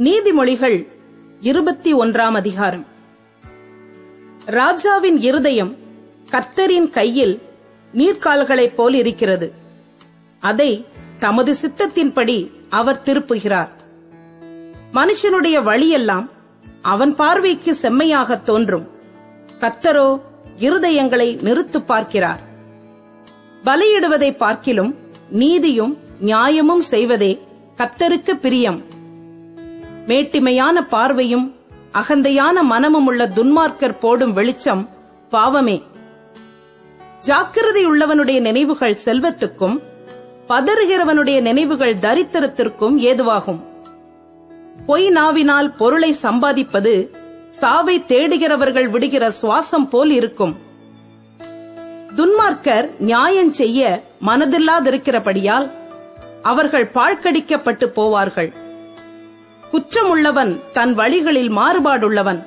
நீதிமொழிகள் இருபத்தி ஒன்றாம் அதிகாரம். ராஜாவின் இருதயம் கர்த்தரின் கையில் நீர்க்கால்களைப் போல் இருக்கிறது. அதை தமது சித்தத்தின்படி அவர் திருப்புகிறார். மனுஷனுடைய வழியெல்லாம் அவன் பார்வைக்கு செம்மையாகத் தோன்றும். கர்த்தரோ இருதயங்களை நிறுத்துப் பார்க்கிறார். பலியிடுவதை பார்க்கிலும் நீதியும் நியாயமும் செய்வதே கர்த்தருக்கு பிரியம். மேட்டிமையான பார்வையும் அகந்தையான மனமும் உள்ள துன்மார்க்கர் போடும் வெளிச்சம் பாவமே. ஜாக்கிரதையுள்ளவனுடைய நினைவுகள் செல்வத்துக்கும் பதறுகிறவனுடைய நினைவுகள் தரித்திரத்திற்கும் ஏதுவாகும். பொய் நாவினால் பொருளை சம்பாதிப்பது சாவை தேடுகிறவர்கள் விடுகிற சுவாசம் போல் இருக்கும். துன்மார்க்கர் நியாயம் செய்ய மனதில்லாதிருக்கிறபடியால் அவர்கள் பாழ்கடிக்கப்பட்டு போவார்கள். குற்றமுள்ளவன் தன் வழிகளில் மாறுபாடுள்ளவன்.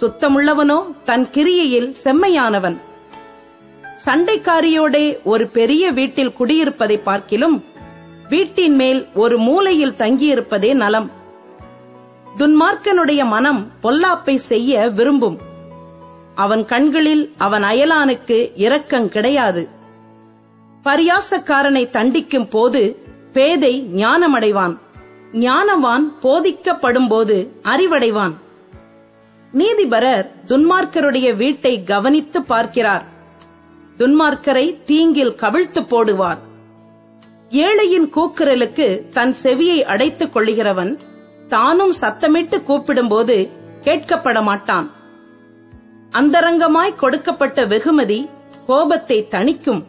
சுத்தமுள்ளவனோ தன் கிரியையில் செம்மையானவன். சண்டைக்காரியோடே ஒரு பெரிய வீட்டில் குடியிருப்பதை பார்க்கிலும் வீட்டின் மேல் ஒரு மூலையில் தங்கியிருப்பதே நலம். துன்மார்க்கனுடைய மனம் பொல்லாப்பை செய்ய விரும்பும். அவன் கண்களில் அவன் அயலானுக்கு இரக்கம் கிடையாது. பரியாசக்காரனை தண்டிக்கும் போது பேதை ஞானமடைவான். ஞானவான் போதிக்கப்படும்போது அறிவடைவான். நீதிபரர் துன்மார்க்கருடைய வீட்டை கவனித்து பார்க்கிறார். துன்மார்க்கரை தீங்கில் கவிழ்த்து போடுவார். ஏழையின் கூக்குரலுக்கு தன் செவியை அடைத்துக் கொள்ளுகிறவன் தானும் சத்தமிட்டு கூப்பிடும்போது கேட்கப்பட மாட்டான். அந்தரங்கமாய் கொடுக்கப்பட்ட வெகுமதி கோபத்தை தணிக்கும்.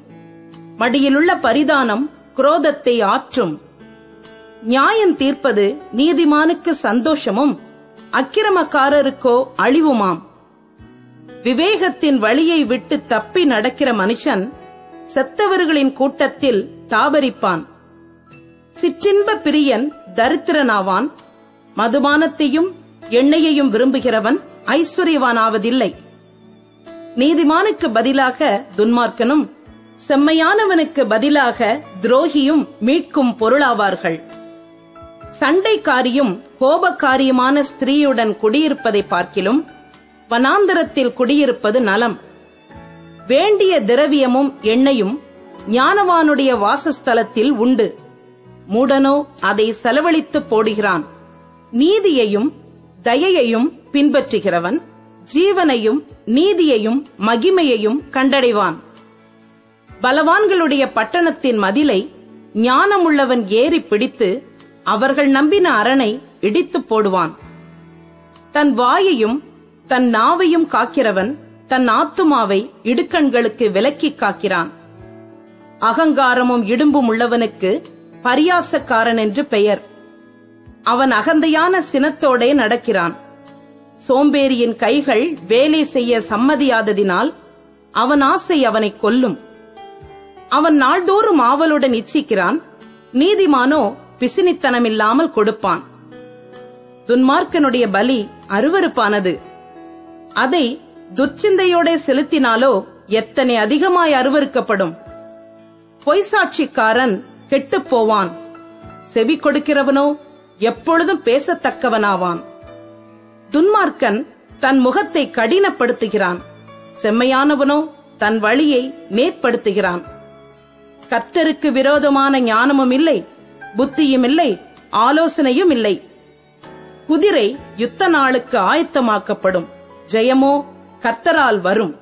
மடியிலுள்ள பரிதானம் குரோதத்தை ஆற்றும். நியாயம் தீர்ப்பது நீதிமானுக்கு சந்தோஷமும் அக்கிரமக்காரருக்கோ அழிவுமாம். விவேகத்தின் வழியை விட்டு தப்பி நடக்கிற மனுஷன் செத்தவர்களின் கூட்டத்தில் தாபரிப்பான். சிற்றின்ப பிரியன் தரித்திரனாவான். மதுபானத்தையும் எண்ணெயையும் விரும்புகிறவன் ஐஸ்வர்யவானாவதில்லை. நீதிமானுக்கு பதிலாக துன்மார்க்கனும் செம்மையானவனுக்கு பதிலாக துரோகியும் மீட்கும் பொருளாவார்கள். சண்டைக்காரியும் கோபக்காரியுமான ஸ்திரீயுடன் குடியிருப்பதை பார்க்கிலும் வனாந்தரத்தில் குடியிருப்பது நலம். வேண்டிய திரவியமும் எண்ணெயும் ஞானவானுடைய வாசஸ்தலத்தில் உண்டு. மூடனோ அதை செலவழித்து போடுகிறான். நீதியையும் தயையையும் பின்பற்றுகிறவன் ஜீவனையும் நீதியையும் மகிமையையும் கண்டடைவான். பலவான்களுடைய பட்டணத்தின் மதிலை ஞானமுள்ளவன் ஏறி பிடித்து அவர்கள் நம்பின அரணை இடித்துப் போடுவான். தன் வாயையும் தன் நாவையும் காக்கிறவன் தன் ஆத்துமாவை இடுக்கண்களுக்கு விலக்கிக் காக்கிறான். அகங்காரமும் இடும்பும் உள்ளவனுக்கு பரியாசக்காரன் என்று பெயர். அவன் அகந்தையான சினத்தோடே நடக்கிறான். சோம்பேறியின் கைகள் வேலை செய்ய சம்மதியாததினால் அவன் ஆசை அவனை கொல்லும். அவன் நாள்தோறும் ஆவலுடன் இச்சிக்கிறான். நீதிமானோ பிசினித்தனமில்லாமல் கொடுப்பான். துன்மார்க்கனுடைய பலி அருவருப்பானது. அதை துர்ச்சிந்தையோட செலுத்தினாலோ எத்தனை அதிகமாய் அருவருக்கப்படும். பொய்சாட்சிக்காரன் கெட்டுப் போவான். செவி கொடுக்கிறவனோ எப்பொழுதும் பேசத்தக்கவனாவான். துன்மார்க்கன் தன் முகத்தை கடினப்படுத்துகிறான். செம்மையானவனோ தன் வழியை மேற்படுத்துகிறான். கர்த்தருக்கு விரோதமான ஞானமும் இல்லை. புத்தியும் இல்லை ஆலோசனையும் இல்லை குதிரை யுத்த நாளுக்கு ஆயத்தமாக்கப்படும். ஜெயமோ கர்த்தரால் வரும்.